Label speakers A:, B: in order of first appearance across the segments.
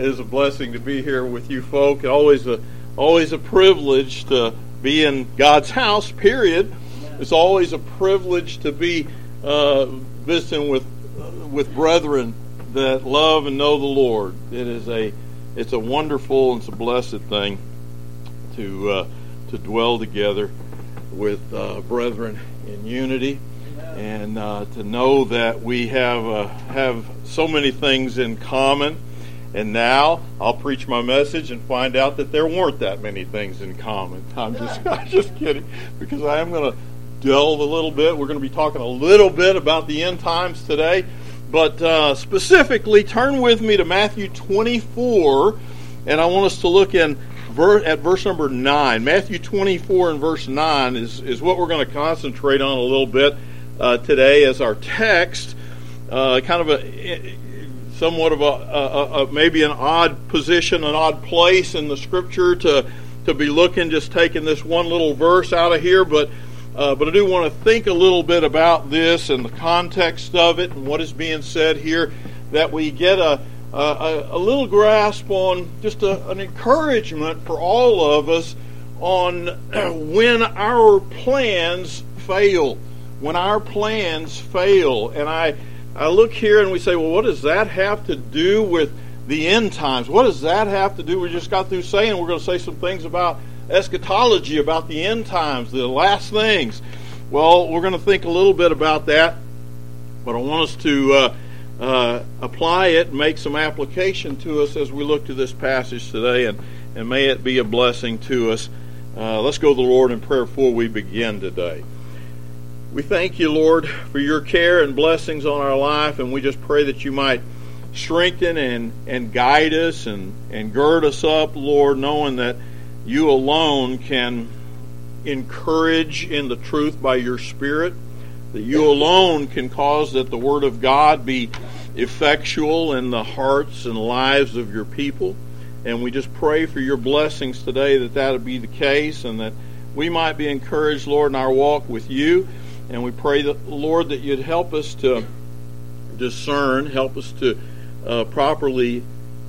A: it is a blessing to be here with you folk. Always a always a privilege to be in God's house. Period. It's always a privilege to be uh, visiting with uh, with brethren that love and know the Lord. It is a it's a wonderful and it's a blessed thing to uh, to dwell together with uh, brethren in unity and uh, to know that we have have so many things in common. And now I'll preach my message and find out that there weren't that many things in common. I'm just I'm just kidding because I am going to delve a little bit. We're going to be talking a little bit about the end times today, but uh, specifically, turn with me to Matthew 24, and I want us to look in ver- at verse number 9. Matthew 24 and verse 9 is, is what we're going to concentrate on a little bit uh, today as our text. Uh, kind of a somewhat of a, a, a, maybe an odd position, an odd place in the scripture to to be looking, just taking this one little verse out of here, but. Uh, but I do want to think a little bit about this and the context of it and what is being said here, that we get a, a, a little grasp on just a, an encouragement for all of us on when our plans fail. When our plans fail. And I, I look here and we say, well, what does that have to do with the end times? What does that have to do? We just got through saying we're going to say some things about eschatology, about the end times, the last things. Well, we're going to think a little bit about that, but I want us to. Uh, uh, apply it, make some application to us as we look to this passage today, and, and may it be a blessing to us. Uh, let's go to the Lord in prayer before we begin today. We thank you, Lord, for your care and blessings on our life, and we just pray that you might strengthen and, and guide us and, and gird us up, Lord, knowing that you alone can encourage in the truth by your Spirit that you alone can cause that the Word of God be effectual in the hearts and lives of your people. And we just pray for your blessings today that that would be the case and that we might be encouraged, Lord, in our walk with you. And we pray that, Lord, that you'd help us to discern, help us to uh, properly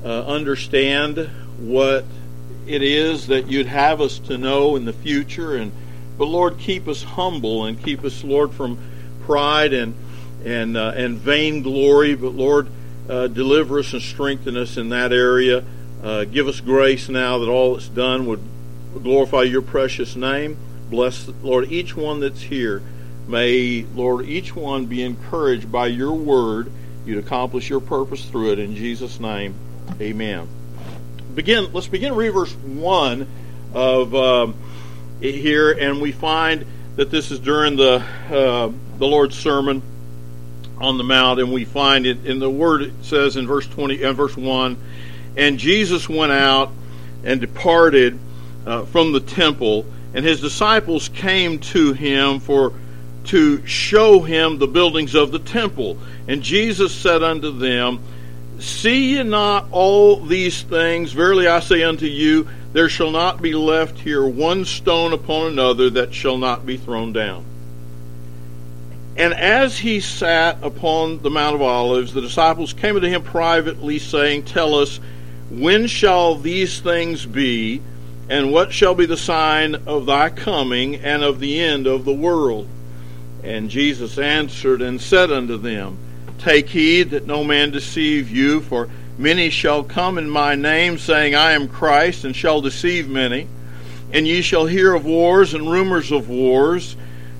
A: uh, understand what it is that you'd have us to know in the future. And but Lord, keep us humble and keep us, Lord, from pride and and uh, and vainglory. But Lord, uh, deliver us and strengthen us in that area. Uh, give us grace now that all that's done would glorify your precious name. Bless, Lord, each one that's here. May, Lord, each one be encouraged by your word. You'd accomplish your purpose through it. In Jesus' name, amen. Begin. Let's begin read verse 1 of um, here, and we find that this is during the uh, the Lord's sermon on the mount, and we find it in the word it says in verse twenty and uh, verse one, and Jesus went out and departed uh, from the temple, and his disciples came to him for to show him the buildings of the temple. And Jesus said unto them, See ye not all these things? Verily I say unto you, there shall not be left here one stone upon another that shall not be thrown down. And as he sat upon the Mount of Olives, the disciples came unto him privately, saying, Tell us, when shall these things be, and what shall be the sign of thy coming and of the end of the world? And Jesus answered and said unto them, Take heed that no man deceive you, for many shall come in my name, saying, I am Christ, and shall deceive many. And ye shall hear of wars and rumors of wars.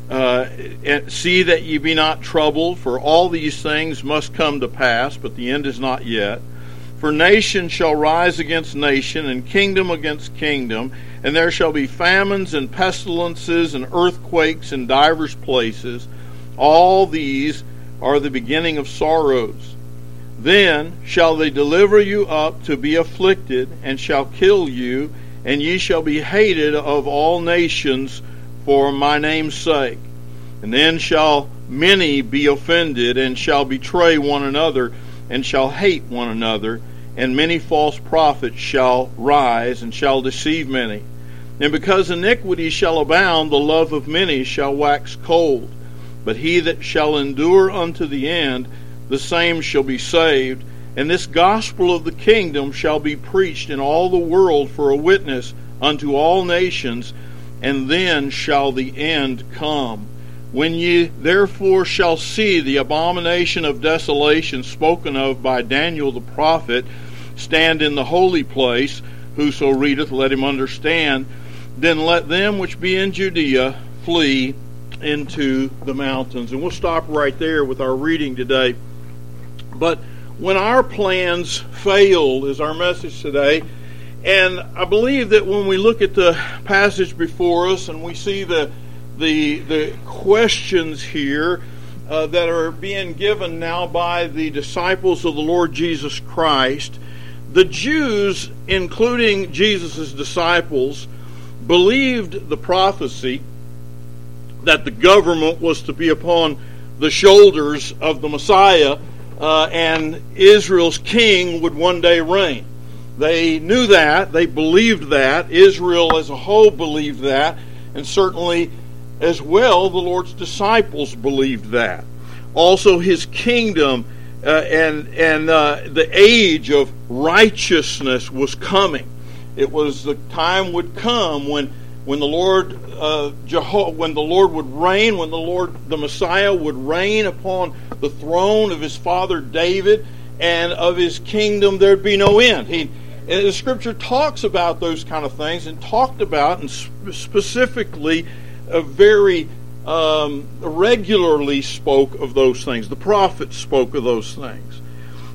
A: Uh, see that ye be not troubled, for all these things must come to pass, but the end is not yet. For nation shall rise against nation, and kingdom against kingdom, and there shall be famines and pestilences and earthquakes in divers places. All these are the beginning of sorrows. Then shall they deliver you up to be afflicted, and shall kill you, and ye shall be hated of all nations for my name's sake. And then shall many be offended, and shall betray one another, and shall hate one another, and many false prophets shall rise, and shall deceive many. And because iniquity shall abound, the love of many shall wax cold. But he that shall endure unto the end, the same shall be saved. And this gospel of the kingdom shall be preached in all the world for a witness unto all nations, and then shall the end come. When ye therefore shall see the abomination of desolation spoken of by Daniel the prophet stand in the holy place, whoso readeth, let him understand, then let them which be in Judea flee into the mountains. And we'll stop right there with our reading today. But when our plans fail, is our message today. And I believe that when we look at the passage before us and we see the the the questions here uh, that are being given now by the disciples of the Lord Jesus Christ, the Jews, including Jesus' disciples, believed the prophecy that the government was to be upon the shoulders of the Messiah uh, and Israel's king would one day reign. They knew that, they believed that, Israel as a whole believed that, and certainly as well the Lord's disciples believed that. Also, his kingdom uh, and, and uh, the age of righteousness was coming. It was the time would come when when the Lord uh, Jeho- when the Lord would reign, when the Lord the Messiah would reign upon the throne of his father David and of his kingdom, there'd be no end. He, the Scripture talks about those kind of things and talked about and specifically, uh, very um, regularly spoke of those things. The prophets spoke of those things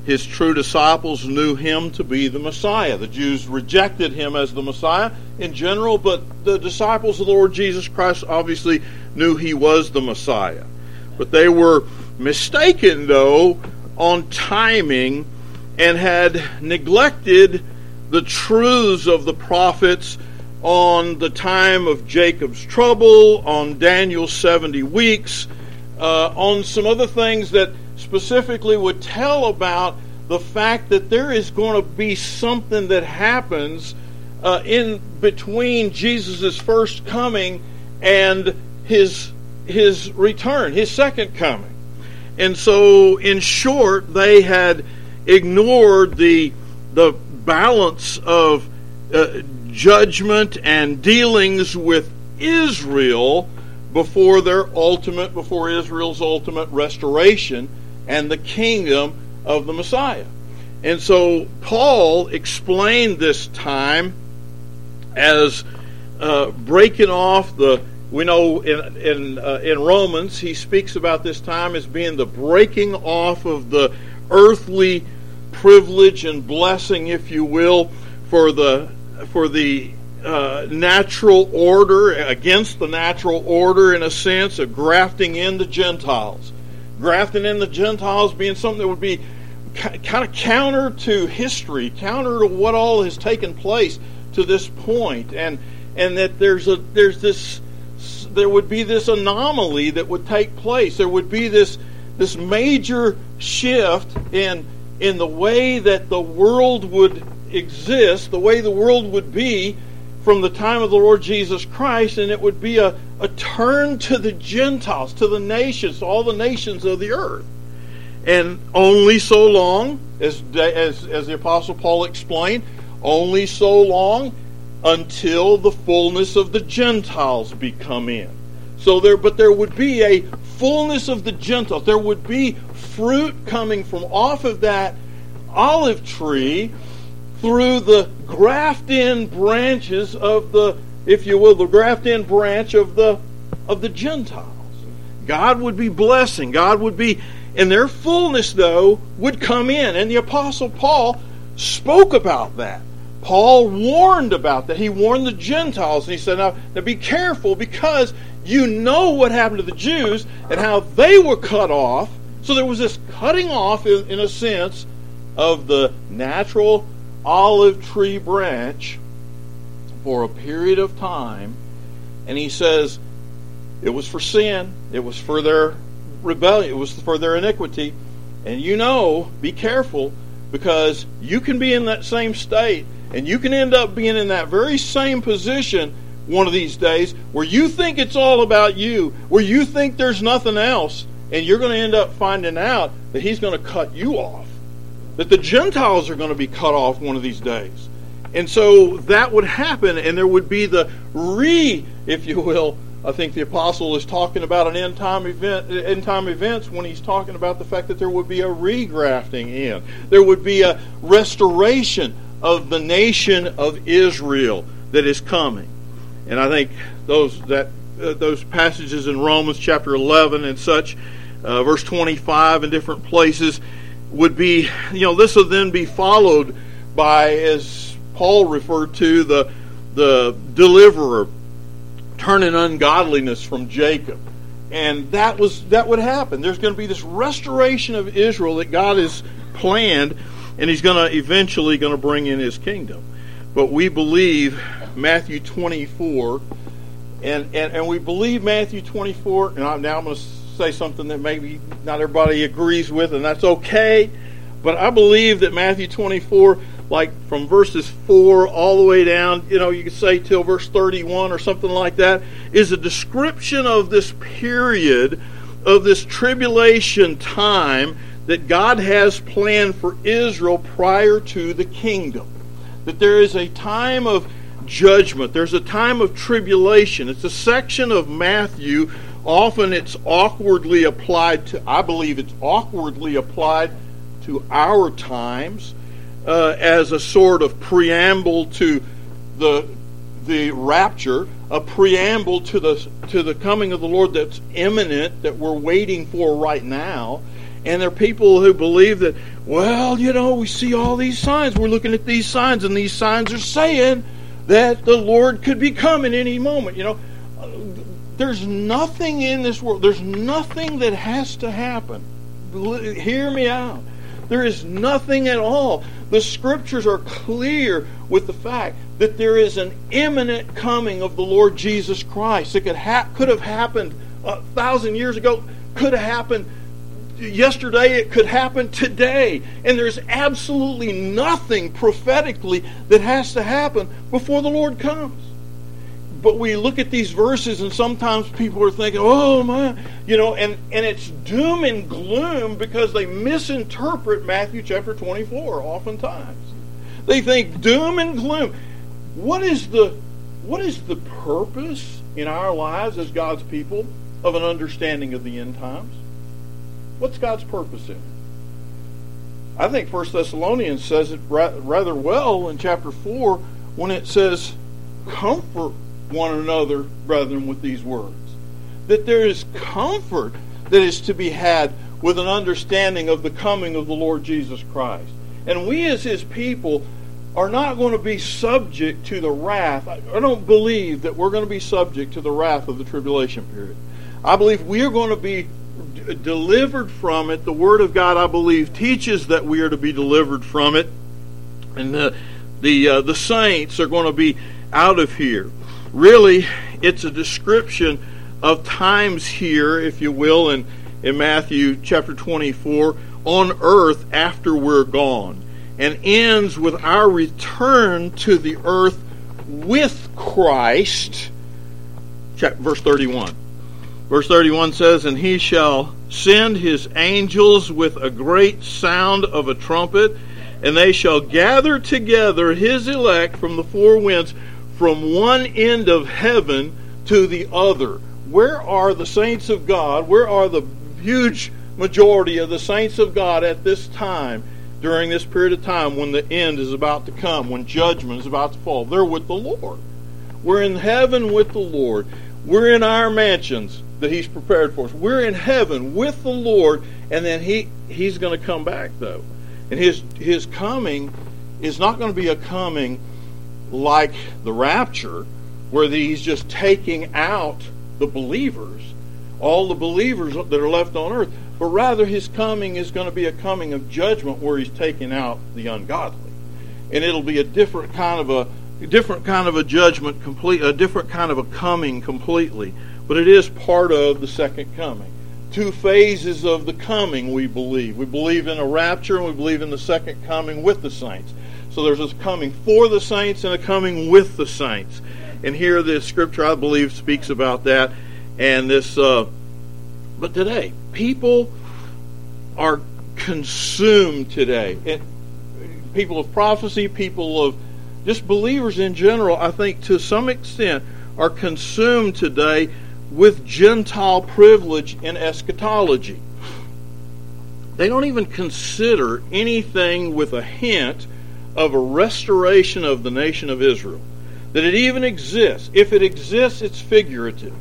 A: his true disciples knew him to be the Messiah. The Jews rejected him as the Messiah in general, but the disciples of the Lord Jesus Christ obviously knew he was the Messiah. But they were mistaken, though, on timing and had neglected the truths of the prophets on the time of Jacob's trouble, on Daniel's 70 weeks, uh, on some other things that specifically would tell about the fact that there is going to be something that happens uh, in between Jesus' first coming and his his return, his second coming. And so, in short, they had ignored the the balance of uh, judgment and dealings with Israel before their ultimate, before Israel's ultimate restoration and the kingdom of the Messiah. And so Paul explained this time as uh, breaking off the. We know in in uh, in Romans he speaks about this time as being the breaking off of the earthly privilege and blessing, if you will, for the for the uh, natural order against the natural order in a sense of grafting in the Gentiles grafting in the Gentiles being something that would be kind of counter to history, counter to what all has taken place to this point, and and that there's a there's this there would be this anomaly that would take place. There would be this this major shift in in the way that the world would exist, the way the world would be from the time of the Lord Jesus Christ, and it would be a, a turn to the Gentiles, to the nations, to all the nations of the earth. And only so long, as, as, as the Apostle Paul explained, only so long until the fullness of the Gentiles be come in. So there, but there would be a fullness of the Gentiles. There would be fruit coming from off of that olive tree through the graft in branches of the, if you will, the graft in branch of the of the Gentiles. God would be blessing. God would be, in their fullness, though, would come in. And the Apostle Paul spoke about that. Paul warned about that. He warned the Gentiles. And he said, now, now be careful because you know what happened to the Jews and how they were cut off. So there was this cutting off, in, in a sense, of the natural olive tree branch for a period of time, and he says it was for sin, it was for their rebellion, it was for their iniquity. And you know, be careful because you can be in that same state and you can end up being in that very same position one of these days where you think it's all about you, where you think there's nothing else, and you're going to end up finding out that he's going to cut you off that the Gentiles are going to be cut off one of these days. And so that would happen, and there would be the re, if you will. I think the apostle is talking about an end time event, end time events when he's talking about the fact that there would be a regrafting in. There would be a restoration of the nation of Israel that is coming. And I think those that uh, those passages in Romans chapter 11 and such, uh, verse 25 in different places, would be, you know, this would then be followed by, as Paul referred to, the the deliverer turning ungodliness from Jacob. And that was that would happen. There's going to be this restoration of Israel that God has planned, and He's going to eventually going to bring in His kingdom. But we believe Matthew 24, and, and, and we believe Matthew 24, and I'm, now I'm going to say something that maybe not everybody agrees with, and that's okay. But I believe that Matthew 24, like from verses 4 all the way down, you know, you could say till verse 31 or something like that, is a description of this period of this tribulation time that God has planned for Israel prior to the kingdom. That there is a time of judgment. There's a time of tribulation. It's a section of Matthew. Often it's awkwardly applied to, I believe it's awkwardly applied to our times uh, as a sort of preamble to the the rapture, a preamble to the to the coming of the Lord that's imminent that we're waiting for right now. And there are people who believe that, well, you know, we see all these signs. We're looking at these signs, and these signs are saying that the Lord could be coming any moment. You know, there's nothing in this world, there's nothing that has to happen. Hear me out. There is nothing at all. The scriptures are clear with the fact that there is an imminent coming of the Lord Jesus Christ. It could, ha- could have happened a thousand years ago, could have happened yesterday, it could happen today. And there's absolutely nothing prophetically that has to happen before the Lord comes. But we look at these verses, and sometimes people are thinking, oh, my, you know, and, and it's doom and gloom because they misinterpret Matthew chapter 24 oftentimes. They think doom and gloom. What is the what is the purpose in our lives as God's people of an understanding of the end times? What's God's purpose in it? I think First Thessalonians says it rather well in chapter 4 when it says, Comfort one another, brethren, with these words. That there is comfort that is to be had with an understanding of the coming of the Lord Jesus Christ. And we as his people are not going to be subject to the wrath. I don't believe that we're going to be subject to the wrath of the tribulation period. I believe we are going to be delivered from it. The Word of God, I believe, teaches that we are to be delivered from it, and the the uh, the saints are going to be out of here. Really, it's a description of times here, if you will, in in Matthew chapter 24 on earth after we're gone, and ends with our return to the earth with Christ. Verse 31. Verse 31 says, And he shall send his angels with a great sound of a trumpet, and they shall gather together his elect from the four winds, from one end of heaven to the other. Where are the saints of God? Where are the huge majority of the saints of God at this time, during this period of time when the end is about to come, when judgment is about to fall? They're with the Lord. We're in heaven with the Lord. We're in our mansions that He's prepared for us. We're in heaven with the Lord, and then He He's going to come back though, and His His coming is not going to be a coming like the rapture, where He's just taking out the believers, all the believers that are left on earth, but rather His coming is going to be a coming of judgment, where He's taking out the ungodly, and it'll be a different kind of a different kind of a judgment, complete a different kind of a coming completely but it is part of the second coming. Two phases of the coming, we believe. We believe in a rapture and we believe in the second coming with the saints. So there's a coming for the saints and a coming with the saints. And here the scripture, I believe, speaks about that. And this, uh, but today, people are consumed today. People of prophecy, people of just believers in general, I think to some extent are consumed today with Gentile privilege in eschatology. They don't even consider anything with a hint of a restoration of the nation of Israel. That it even exists. If it exists, it's figurative.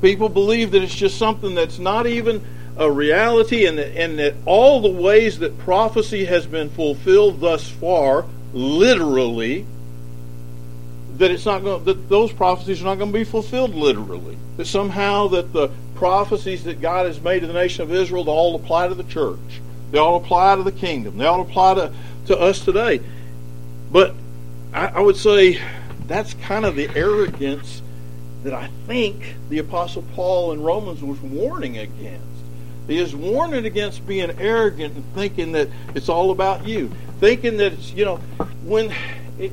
A: People believe that it's just something that's not even a reality and that, and that all the ways that prophecy has been fulfilled thus far, literally, that it's not going that those prophecies are not going to be fulfilled literally. That somehow that the prophecies that God has made to the nation of Israel they all apply to the church. They all apply to the kingdom. They all apply to, to us today. But I, I would say that's kind of the arrogance that I think the Apostle Paul in Romans was warning against. He is warning against being arrogant and thinking that it's all about you. Thinking that it's, you know, when it,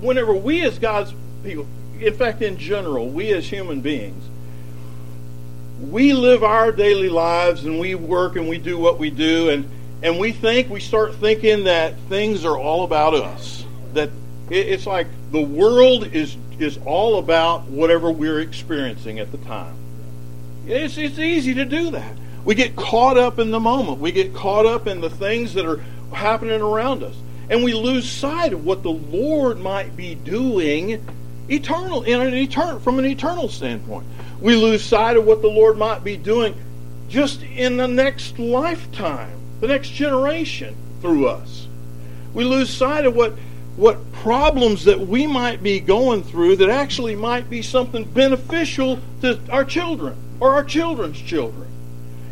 A: whenever we as God's people, in fact, in general, we as human beings, we live our daily lives and we work and we do what we do and and we think we start thinking that things are all about us. That it's like the world is is all about whatever we're experiencing at the time. It's, it's easy to do that. We get caught up in the moment. We get caught up in the things that are happening around us. And we lose sight of what the lord might be doing eternal in an eternal from an eternal standpoint. We lose sight of what the Lord might be doing just in the next lifetime, the next generation through us. We lose sight of what what problems that we might be going through that actually might be something beneficial to our children or our children's children.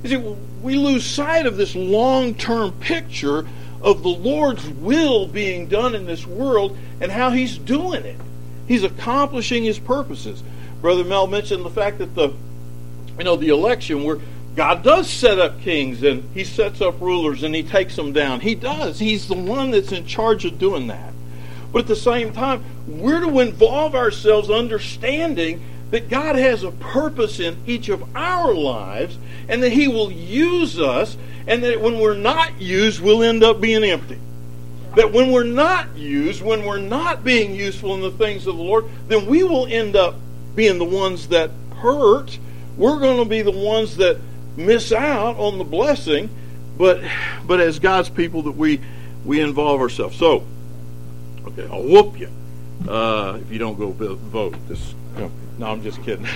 A: You see, we lose sight of this long term picture of the Lord's will being done in this world and how He's doing it. He's accomplishing His purposes. Brother Mel mentioned the fact that the you know the election where God does set up kings and he sets up rulers and he takes them down. He does. He's the one that's in charge of doing that. But at the same time, we're to involve ourselves understanding that God has a purpose in each of our lives and that he will use us and that when we're not used, we'll end up being empty. That when we're not used, when we're not being useful in the things of the Lord, then we will end up being the ones that hurt. We're going to be the ones that miss out on the blessing. But but as God's people, that we we involve ourselves. So, okay, I'll whoop you uh, if you don't go vote. This, no, I'm just kidding.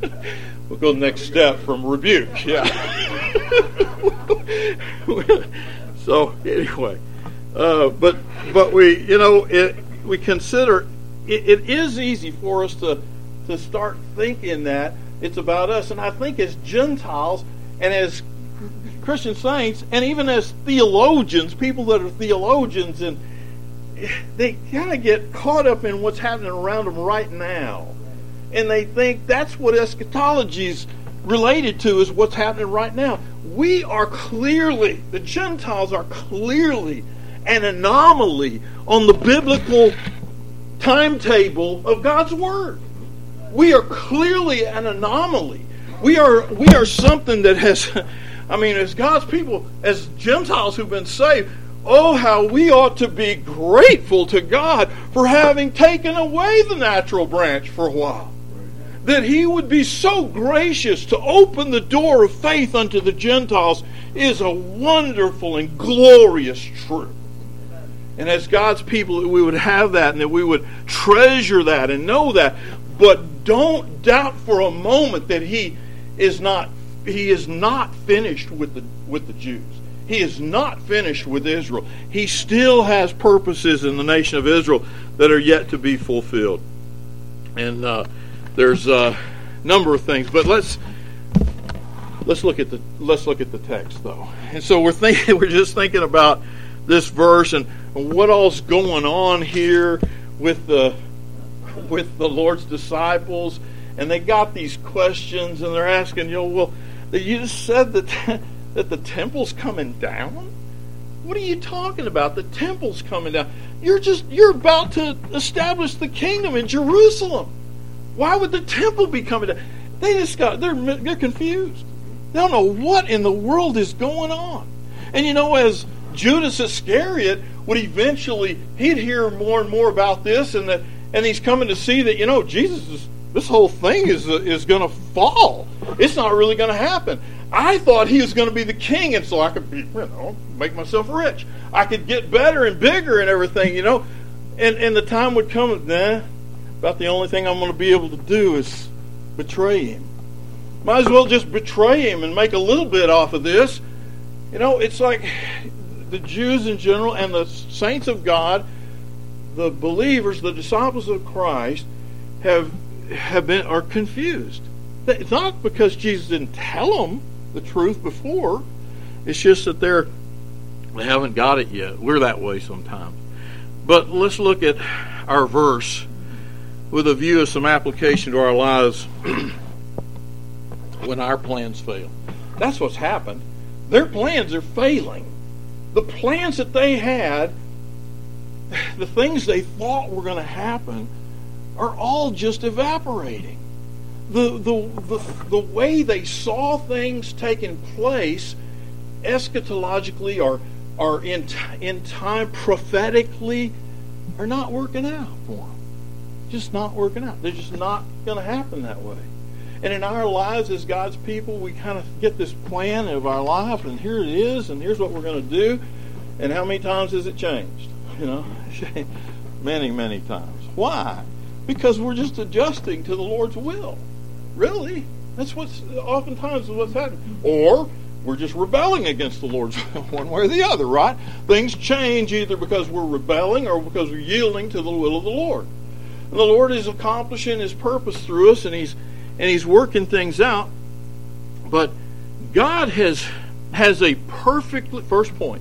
A: we'll go next step from rebuke. Yeah. so anyway, uh, but but we you know it, we consider it, it is easy for us to to start thinking that it's about us. And I think as Gentiles and as Christian saints, and even as theologians, people that are theologians, and they kind of get caught up in what's happening around them right now. And they think that's what eschatology is related to, is what's happening right now. We are clearly, the Gentiles are clearly an anomaly on the biblical timetable of God's Word. We are clearly an anomaly. We are we are something that has I mean, as God's people, as Gentiles who've been saved, oh how we ought to be grateful to God for having taken away the natural branch for a while. That he would be so gracious to open the door of faith unto the Gentiles is a wonderful and glorious truth. And as God's people, we would have that and that we would treasure that and know that. But don't doubt for a moment that he is not he is not finished with the with the Jews. He is not finished with Israel. He still has purposes in the nation of Israel that are yet to be fulfilled. And uh, there's a number of things, but let's let's look at the let's look at the text though. And so we're thinking we're just thinking about this verse and what all's going on here with the with the Lord's disciples, and they got these questions, and they're asking, you know, well, you just said that that the temple's coming down. What are you talking about? The temple's coming down. You're just you're about to establish the kingdom in Jerusalem. Why would the temple be coming down? They just got they're they're confused. They don't know what in the world is going on. And you know, as Judas Iscariot would eventually, he'd hear more and more about this, and that, and he's coming to see that you know Jesus is this whole thing is is going to fall. It's not really going to happen. I thought he was going to be the king, and so I could be, you know, make myself rich. I could get better and bigger and everything, you know. And and the time would come, nah, about the only thing I'm going to be able to do is betray him. Might as well just betray him and make a little bit off of this. You know, it's like the Jews in general and the saints of God, the believers, the disciples of Christ, have have been are confused. It's not because Jesus didn't tell them the truth before. It's just that they're they haven't got it yet. We're that way sometimes. But let's look at our verse with a view of some application to our lives when our plans fail. That's what's happened. Their plans are failing. The plans that they had, the things they thought were going to happen, are all just evaporating. The, the, the, the way they saw things taking place eschatologically or, or in, in time prophetically are not working out for them. Just not working out. They're just not going to happen that way. And in our lives as God's people, we kind of get this plan of our life, and here it is, and here's what we're going to do. And how many times has it changed? You know, many, many times. Why? because we're just adjusting to the Lord's will. Really, that's what's oftentimes what's happening. Or we're just rebelling against the Lord's will, one way or the other, right? Things change either because we're rebelling or because we're yielding to the will of the Lord. And the Lord is accomplishing His purpose through us, and He's and He's working things out. But God has has a perfectly first point.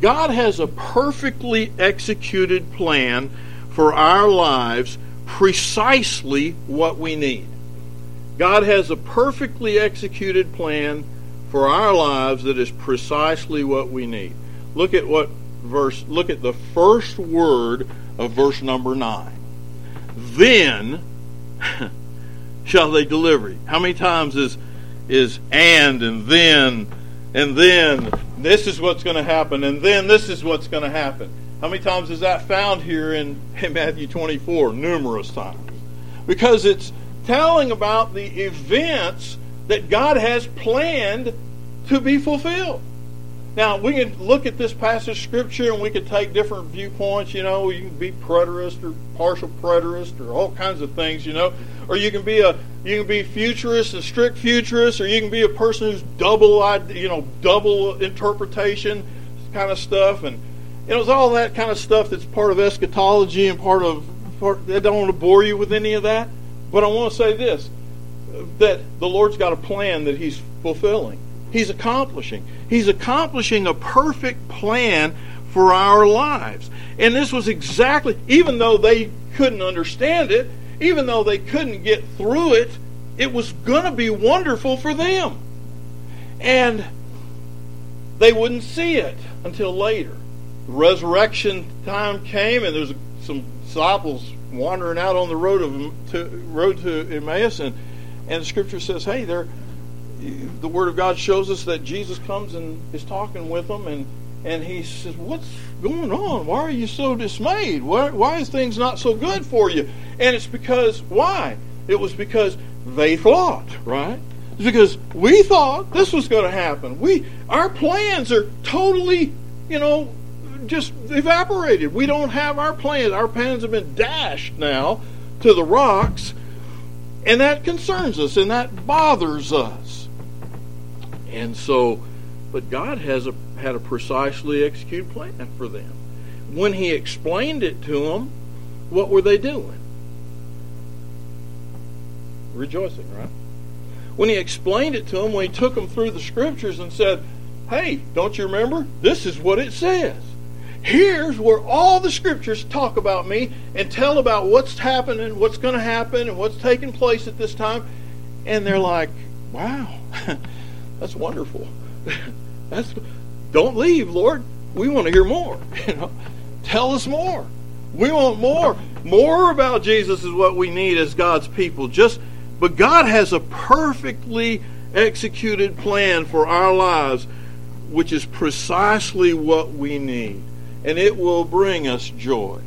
A: God has a perfectly executed plan for our lives precisely what we need. God has a perfectly executed plan for our lives that is precisely what we need. Look at what verse look at the first word of verse number 9. Then shall they deliver. you. How many times is is and and then and then this is what's going to happen and then this is what's going to happen. How many times is that found here in, in Matthew 24? Numerous times. Because it's telling about the events that God has planned to be fulfilled. Now, we can look at this passage of Scripture and we could take different viewpoints. You know, you can be preterist or partial preterist or all kinds of things, you know. Or you can be a you can be futurist, a strict futurist, or you can be a person who's double, you know, double interpretation kind of stuff. And you know, it's all that kind of stuff that's part of eschatology and part of. Part, I don't want to bore you with any of that, but I want to say this: that the Lord's got a plan that He's fulfilling. He's accomplishing. He's accomplishing a perfect plan for our lives. And this was exactly, even though they couldn't understand it, even though they couldn't get through it, it was going to be wonderful for them. And they wouldn't see it until later resurrection time came, and there's some disciples wandering out on the road of to, road to Emmaus, and and the Scripture says, hey, there, the Word of God shows us that Jesus comes and is talking with them, and and he says, what's going on? Why are you so dismayed? Why why is things not so good for you? And it's because why? It was because they thought, right? It's because we thought this was going to happen. We our plans are totally, you know, just evaporated. We don't have our plans. Our plans have been dashed now to the rocks, and that concerns us and that bothers us. And so, but God has a, had a precisely executed plan for them. When He explained it to them, what were they doing? Rejoicing, right? When He explained it to them, when He took them through the scriptures and said, Hey, don't you remember? This is what it says. Here's where all the scriptures talk about me and tell about what's happening, what's going to happen, and what's taking place at this time. And they're like, wow, that's wonderful. that's don't leave, Lord. We want to hear more. You know, tell us more. We want more. More about Jesus is what we need as God's people. Just but God has a perfectly executed plan for our lives which is precisely what we need. And it will bring us joy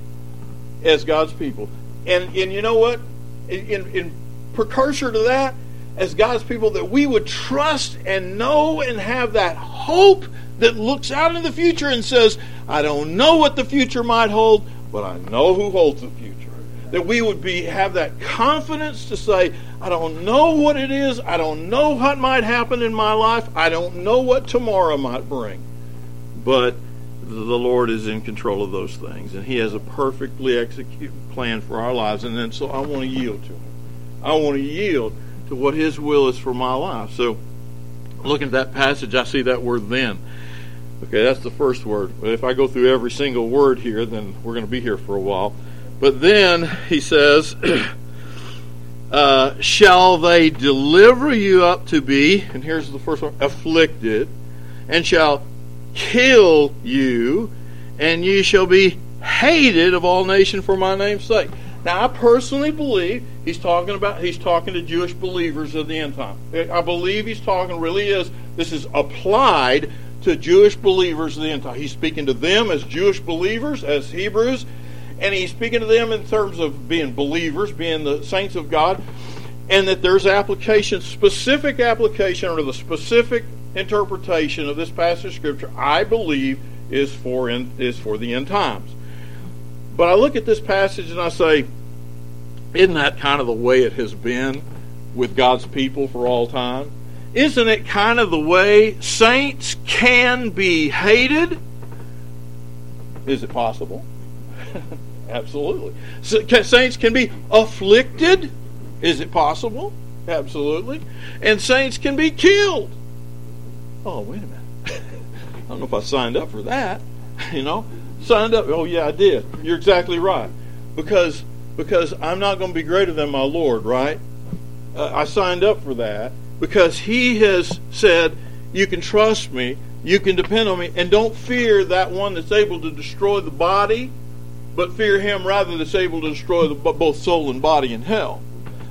A: as God's people. And, and you know what? In, in precursor to that, as God's people, that we would trust and know and have that hope that looks out in the future and says, I don't know what the future might hold, but I know who holds the future. That we would be have that confidence to say, I don't know what it is, I don't know what might happen in my life, I don't know what tomorrow might bring. But the Lord is in control of those things, and He has a perfectly executed plan for our lives. And then, so I want to yield to Him. I want to yield to what His will is for my life. So, looking at that passage, I see that word then. Okay, that's the first word. But if I go through every single word here, then we're going to be here for a while. But then he says, uh, Shall they deliver you up to be, and here's the first one, afflicted, and shall kill you, and ye shall be hated of all nations for my name's sake. Now, I personally believe he's talking about he's talking to Jewish believers of the end time. I believe he's talking really is this is applied to Jewish believers of the end time. He's speaking to them as Jewish believers, as Hebrews, and he's speaking to them in terms of being believers, being the saints of God, and that there's application, specific application, or the specific interpretation of this passage of Scripture. I believe is for in, is for the end times. But I look at this passage and I say, isn't that kind of the way it has been with God's people for all time? Isn't it kind of the way saints can be hated? Is it possible? Absolutely. So, saints can be afflicted. Is it possible? Absolutely. And saints can be killed. Oh, wait a minute. I don't know if I signed up for that. You know, signed up. Oh yeah, I did. You're exactly right. Because because I'm not going to be greater than my Lord, right? Uh, I signed up for that because He has said, "You can trust me, you can depend on me, and don't fear that one that's able to destroy the body, but fear Him rather that's able to destroy the, both soul and body in hell."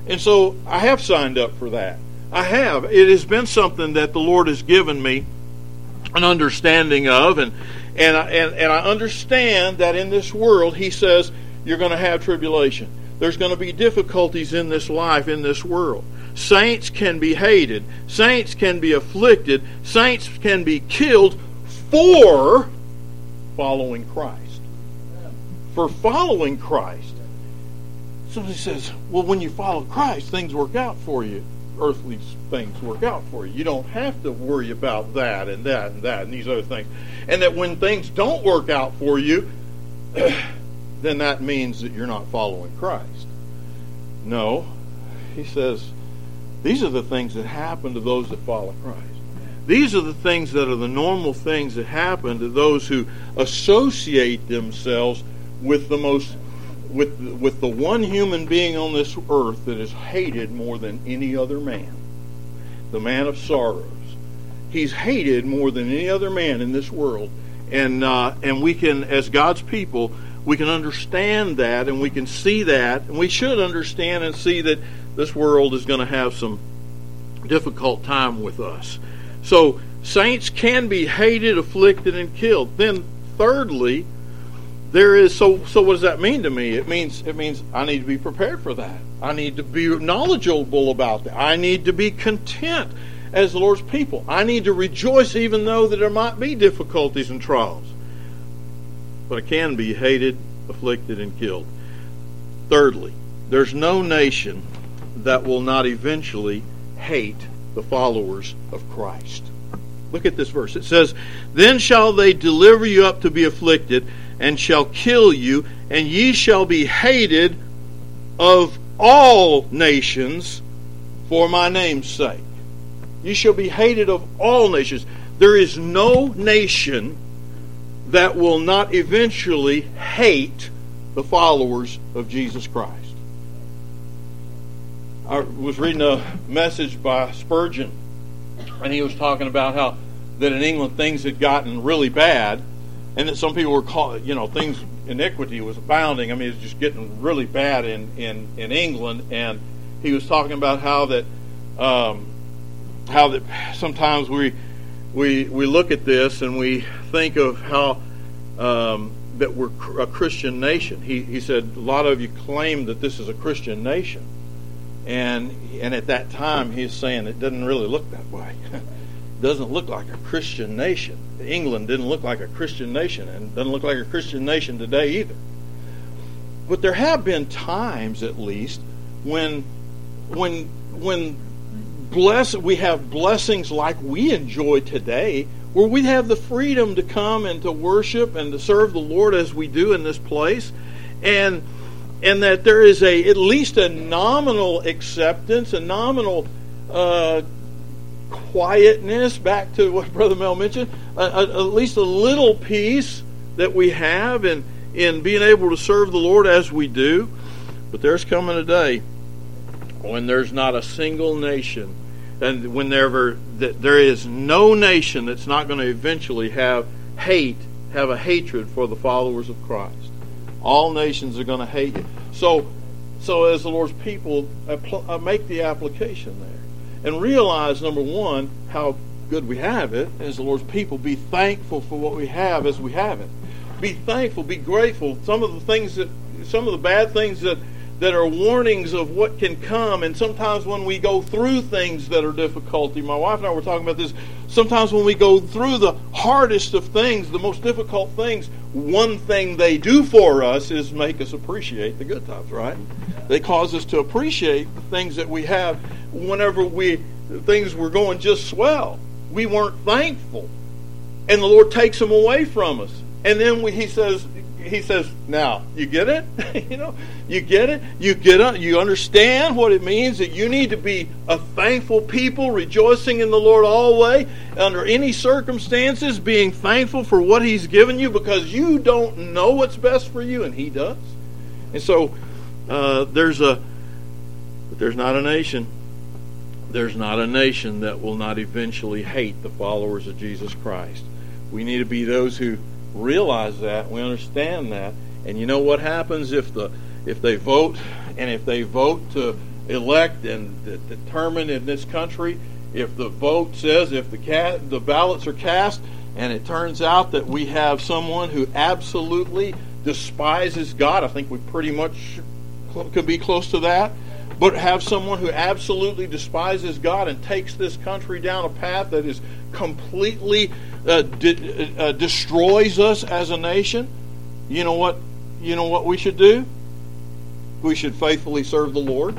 A: And so I have signed up for that. I have. It has been something that the Lord has given me an understanding of, and and I, and, and I understand that in this world, he says, you're going to have tribulation. There's going to be difficulties in this life, in this world. Saints can be hated. Saints can be afflicted. Saints can be killed for following Christ. For following Christ. Somebody says, well, when you follow Christ, things work out for you earthly things work out for you. You don't have to worry about that and that and that and these other things. And that when things don't work out for you, then that means that you're not following Christ. No. He says, these are the things that happen to those that follow Christ. These are the things that are the normal things that happen to those who associate themselves with the most with with the one human being on this earth that is hated more than any other man, the man of sorrows. He's hated more than any other man in this world, and uh, and we can, as God's people, we can understand that, and we can see that, and we should understand and see that this world is going to have some difficult time with us. So saints can be hated, afflicted, and killed. Then, thirdly, there is so so what does that mean to me? It means it means i need to be prepared for that. I need to be knowledgeable about that. I need to be content as the lord's people. I need to rejoice even though that there might be difficulties and trials. But i can be hated afflicted and killed. Thirdly there's no nation that will not eventually hate the followers of christ. Look at this verse. It says then shall they deliver you up to be afflicted and shall kill you, and ye shall be hated of all nations for my name's sake. Ye shall be hated of all nations. There is no nation that will not eventually hate the followers of Jesus Christ. I was reading a message by Spurgeon, and he was talking about how that in England things had gotten really bad and that some people were calling, you know, things iniquity was abounding. I mean, it was just getting really bad in in in England, and he was talking about how that um, how that sometimes we we we look at this and we think of how um, that we're a Christian nation. He he said a lot of you claim that this is a Christian nation, and and at that time he's saying it doesn't really look that way. doesn't look like a Christian nation. England didn't look like a Christian nation, and doesn't look like a Christian nation today either. But there have been times, at least, when when when bless we have blessings like we enjoy today where we have the freedom to come and to worship and to serve the Lord as we do in this place and and that there is a at least a nominal acceptance a nominal uh, quietness back to what brother Mel mentioned at least a little peace that we have in in being able to serve the Lord as we do but there's coming a day when there's not a single nation and whenever there is no nation that's not going to eventually have hate, have a hatred for the followers of Christ. All nations are going to hate you. So, so as the Lord's people, uh, make the application there and realize number one how good we have it as the Lord's people. Be thankful for what we have as we have it. Be thankful. Be grateful. Some of the things that, some of the bad things that that are warnings of what can come. And sometimes when we go through things that are difficulty, my wife and I were talking about this. Sometimes when we go through the hardest of things, the most difficult things, one thing they do for us is make us appreciate the good times, right? They cause us to appreciate the things that we have whenever we things were going just swell. We weren't thankful. And the Lord takes them away from us. And then we, he says, he says, "Now you get it. you know, you get it. You get it. You understand what it means that you need to be a thankful people, rejoicing in the Lord always, under any circumstances, being thankful for what He's given you, because you don't know what's best for you, and He does. And so, uh, there's a, but there's not a nation. There's not a nation that will not eventually hate the followers of Jesus Christ. We need to be those who realize that, we understand that, and you know what happens if the if they vote and if they vote to elect and determine in this country, if the vote says if the cat the ballots are cast and it turns out that we have someone who absolutely despises God, I think we pretty much could be close to that. But have someone who absolutely despises God and takes this country down a path that is completely uh, de- uh, destroys us as a nation, you know what? You know what we should do? We should faithfully serve the Lord.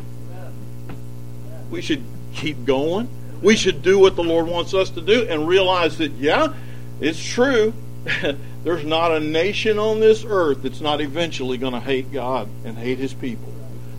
A: We should keep going. We should do what the Lord wants us to do and realize that, yeah, it's true. There's not a nation on this earth that's not eventually going to hate God and hate His people.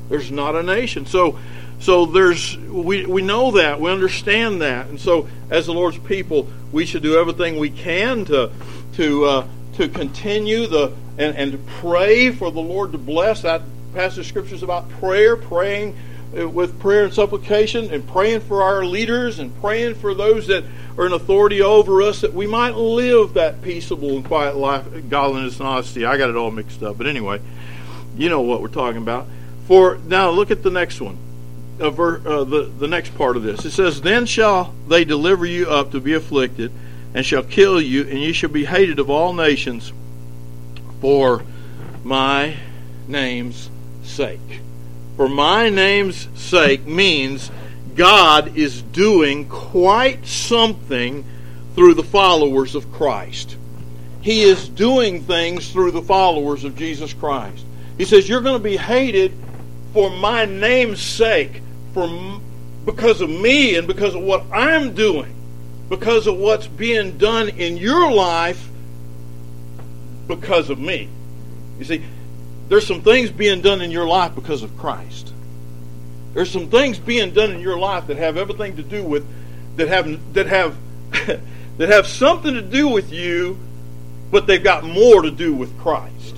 A: There's not a nation. So, so there's we we know that we understand that, and so as the Lord's people, we should do everything we can to to uh, to continue the and, and to pray for the Lord to bless. That passage of scriptures about prayer, praying uh, with prayer and supplication, and praying for our leaders, and praying for those that are in authority over us, that we might live that peaceable and quiet life, godliness and honesty. I got it all mixed up, but anyway, you know what we're talking about. For now, look at the next one uh, ver, uh, the, the next part of this. It says, Then shall they deliver you up to be afflicted, and shall kill you, and you shall be hated of all nations for my name's sake. For my name's sake means God is doing quite something through the followers of Christ. He is doing things through the followers of Jesus Christ. He says, You're going to be hated for my name's sake for because of me and because of what I'm doing, because of what's being done in your life because of me. You see, there's some things being done in your life because of Christ. There's some things being done in your life that have everything to do with that have that have that have something to do with you, but they've got more to do with Christ.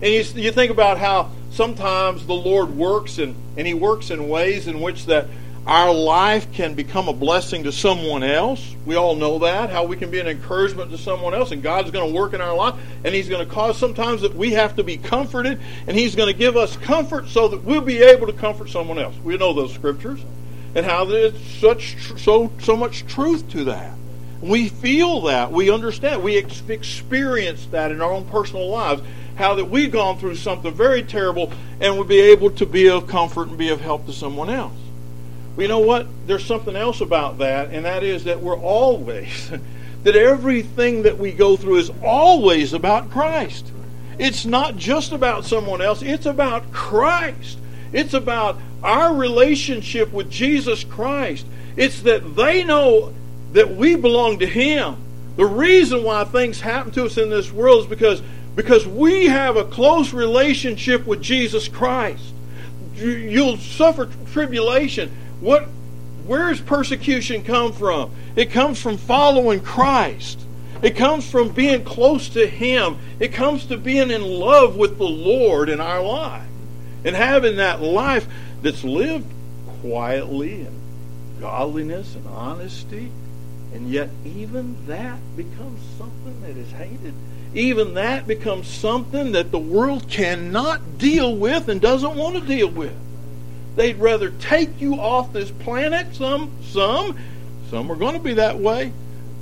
A: And you, you think about how sometimes the Lord works and, and He works in ways in which that our life can become a blessing to someone else. We all know that, how we can be an encouragement to someone else, and God's going to work in our life, and He's going to cause sometimes that we have to be comforted, and He's going to give us comfort so that we'll be able to comfort someone else. We know those scriptures, and how there's such so so much truth to that. We feel that. We understand. We ex- experience that in our own personal lives. How that we've gone through something very terrible and would be able to be of comfort and be of help to someone else. Well, you know what? There's something else about that, and that is that we're always, that everything that we go through is always about Christ. It's not just about someone else, it's about Christ. It's about our relationship with Jesus Christ. It's that they know that we belong to Him. The reason why things happen to us in this world is because, because we have a close relationship with Jesus Christ. You'll suffer tribulation. What, where does persecution come from? It comes from following Christ. It comes from being close to Him. It comes to being in love with the Lord in our life. And having that life that's lived quietly and godliness and honesty. And yet, even that becomes something that is hated. Even that becomes something that the world cannot deal with and doesn't want to deal with. They'd rather take you off this planet. Some, some, some are going to be that way.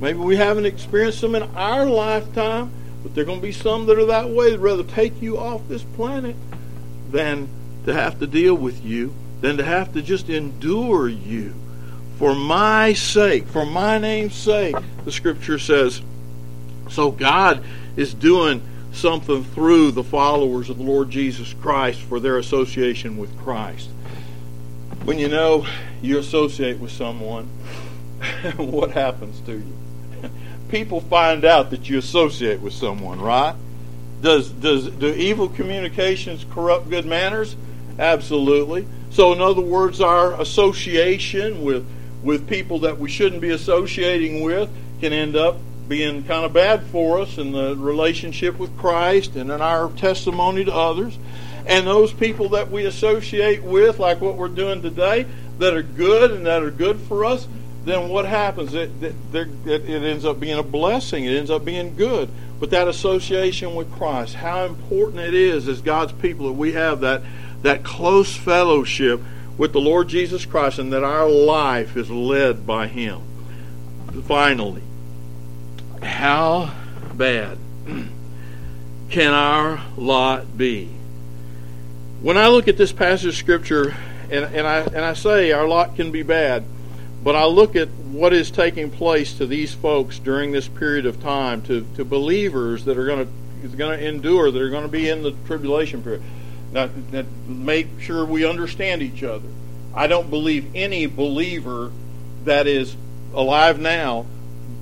A: Maybe we haven't experienced them in our lifetime, but there are going to be some that are that way. They'd rather take you off this planet than to have to deal with you, than to have to just endure you. For my sake, for my name's sake, the scripture says. So God is doing something through the followers of the Lord Jesus Christ for their association with Christ. When you know you associate with someone, what happens to you? People find out that you associate with someone, right? Does does do evil communications corrupt good manners? Absolutely. So in other words, our association with with people that we shouldn't be associating with can end up being kind of bad for us in the relationship with Christ and in our testimony to others. And those people that we associate with, like what we're doing today, that are good and that are good for us, then what happens? It, it, it, ends up being a blessing. It ends up being good. But that association with Christ, how important it is as God's people that we have that, that close fellowship with the Lord Jesus Christ and that our life is led by Him. Finally, how bad can our lot be? When I look at this passage of Scripture, and, and, I, and I say our lot can be bad, but I look at what is taking place to these folks during this period of time, to, to believers that are going to going to endure, that are going to be in the tribulation period. Now, now, make sure we understand each other. I don't believe any believer that is alive now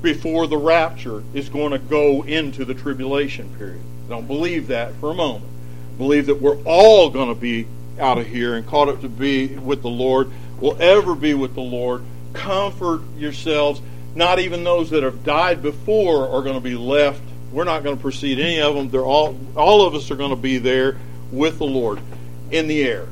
A: before the rapture is going to go into the tribulation period. I don't believe that for a moment. I believe that we're all going to be out of here and caught up to be with the Lord, will ever be with the Lord. Comfort yourselves. Not even those that have died before are going to be left. We're not going to precede any of them. They're all all of us are going to be there with the Lord in the air.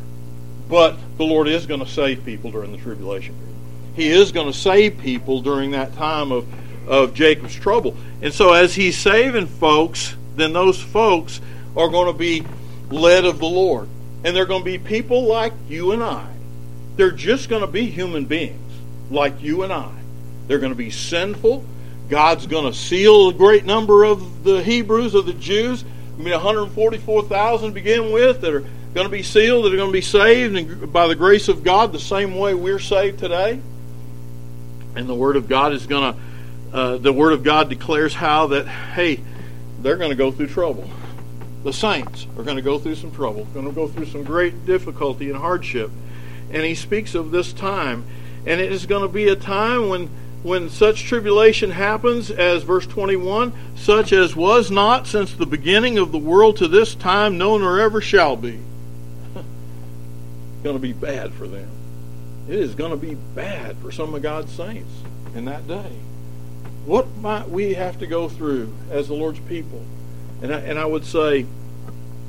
A: But the Lord is going to save people during the tribulation period. He is going to save people during that time of, of Jacob's trouble. And so as he's saving folks, then those folks are going to be led of the Lord. And they're going to be people like you and I. They're just going to be human beings like you and I. They're going to be sinful. God's going to seal a great number of the Hebrews, of the Jews. I mean, 144,000 to begin with that are going to be sealed, that are going to be saved by the grace of God the same way we're saved today. And the Word of God is going to, uh, the Word of God declares how that, hey, they're going to go through trouble. The saints are going to go through some trouble, going to go through some great difficulty and hardship. And he speaks of this time. And it is going to be a time when when such tribulation happens, as verse 21, such as was not since the beginning of the world to this time, known or ever shall be. going to be bad for them. It is going to be bad for some of God's saints in that day. What might we have to go through as the Lord's people? And I, and I would say,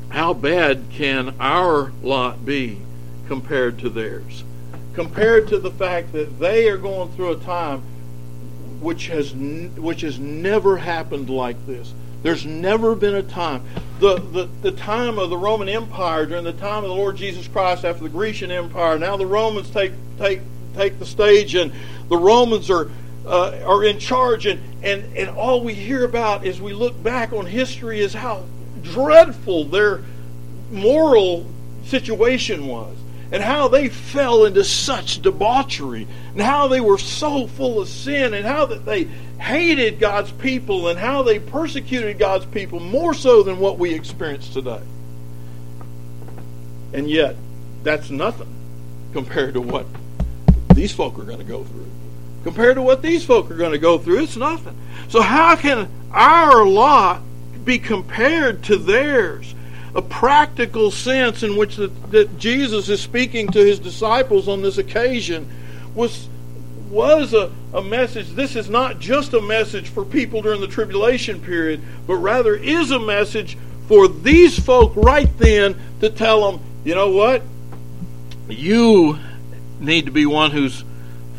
A: how bad can our lot be compared to theirs? Compared to the fact that they are going through a time which has which has never happened like this. There's never been a time. The, the, the time of the Roman Empire, during the time of the Lord Jesus Christ after the Grecian Empire, now the Romans take take take the stage and the Romans are uh, are in charge, and, and, and all we hear about as we look back on history is how dreadful their moral situation was, and how they fell into such debauchery, and how they were so full of sin, and how that they hated God's people, and how they persecuted God's people more so than what we experience today. And yet, that's nothing compared to what these folk are going to go through. Compared to what these folk are going to go through, it's nothing. So, how can our lot be compared to theirs? A practical sense in which the, that Jesus is speaking to his disciples on this occasion was was a, a message. This is not just a message for people during the tribulation period, but rather is a message for these folk right then to tell them, you know what? You need to be one who's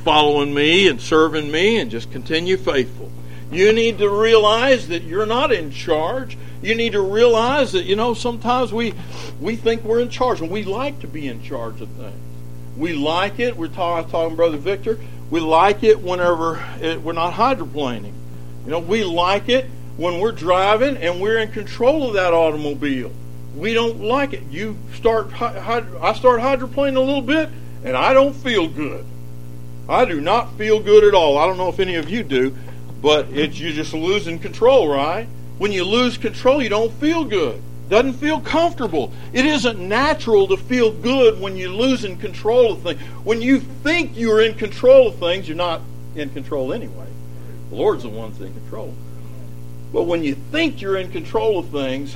A: following me and serving me and just continue faithful. You need to realize that you're not in charge. You need to realize that, you know, sometimes we we think we're in charge and we like to be in charge of things. We like it. We're talking, talking Brother Victor. We like it whenever it, we're not hydroplaning. You know, we like it when we're driving and we're in control of that automobile. We don't like it. You start, I start hydroplaning a little bit, and I don't feel good. I do not feel good at all. I don't know if any of you do, but it's you're just losing control, right? When you lose control, you don't feel good. Doesn't feel comfortable. It isn't natural to feel good when you're losing control of things. When you think you're in control of things, you're not in control anyway. The Lord's the one that's in control. But when you think you're in control of things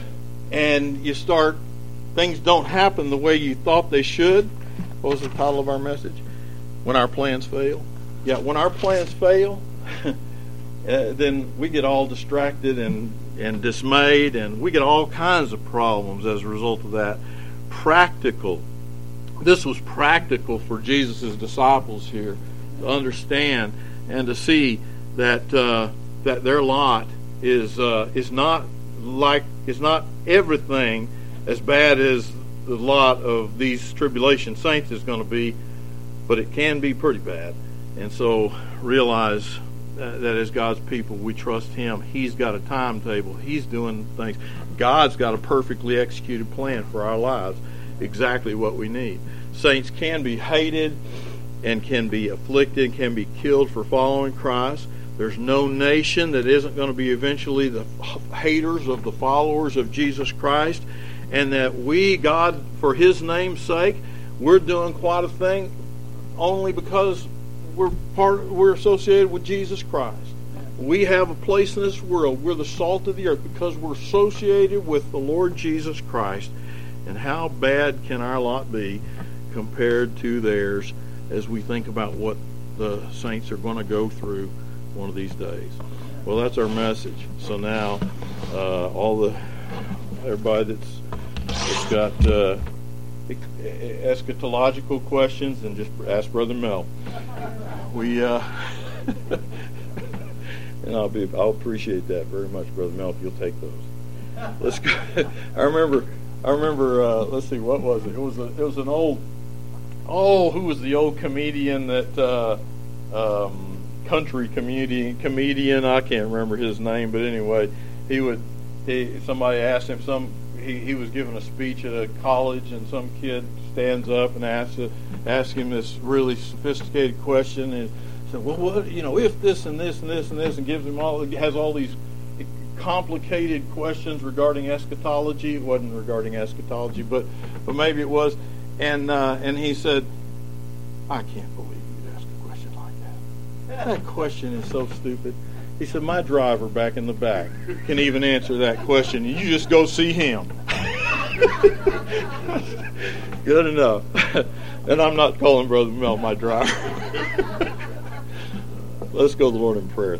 A: and you start, things don't happen the way you thought they should. What was the title of our message? When our plans fail. Yeah, when our plans fail, uh, then we get all distracted and and dismayed, and we get all kinds of problems as a result of that. Practical. This was practical for Jesus' disciples here to understand and to see that uh, that their lot is uh, is not like is not everything as bad as the lot of these tribulation saints is going to be, but it can be pretty bad. And so realize Uh, that as God's people, we trust Him. He's got a timetable. He's doing things. God's got a perfectly executed plan for our lives, exactly what we need. Saints can be hated and can be afflicted, can be killed for following Christ. There's no nation that isn't going to be eventually the haters of the followers of Jesus Christ. And that we, God, for His name's sake, we're doing quite a thing only because we're part we're associated with Jesus Christ. We have a place in this world. We're the salt of the earth because we're associated with the Lord Jesus Christ. And how bad can our lot be compared to theirs as we think about what the saints are going to go through one of these days? Well, that's our message. So now, uh, all the everybody that's, that's got uh, eschatological questions, and just ask Brother Mel we uh, and I'll be I'll appreciate that very much, brother Mel, if you'll take those. Let's go. I remember I remember uh, let's see what was it? It was a, it was an old oh who was the old comedian that uh, um, country comedian comedian I can't remember his name, but anyway he would he somebody asked him some he, he was giving a speech at a college and some kid stands up and asks him this really sophisticated question and said, "Well, what you know, if this and this and this and this," and gives him all has all these complicated questions regarding eschatology. It wasn't regarding eschatology, but but maybe it was. And uh, and he said, "I can't believe you'd ask a question like that. That question is so stupid." He said, "My driver back in the back can even answer that question. You just go see him." Good enough. and I'm not calling Brother Mel my driver. Let's go to the Lord in prayer.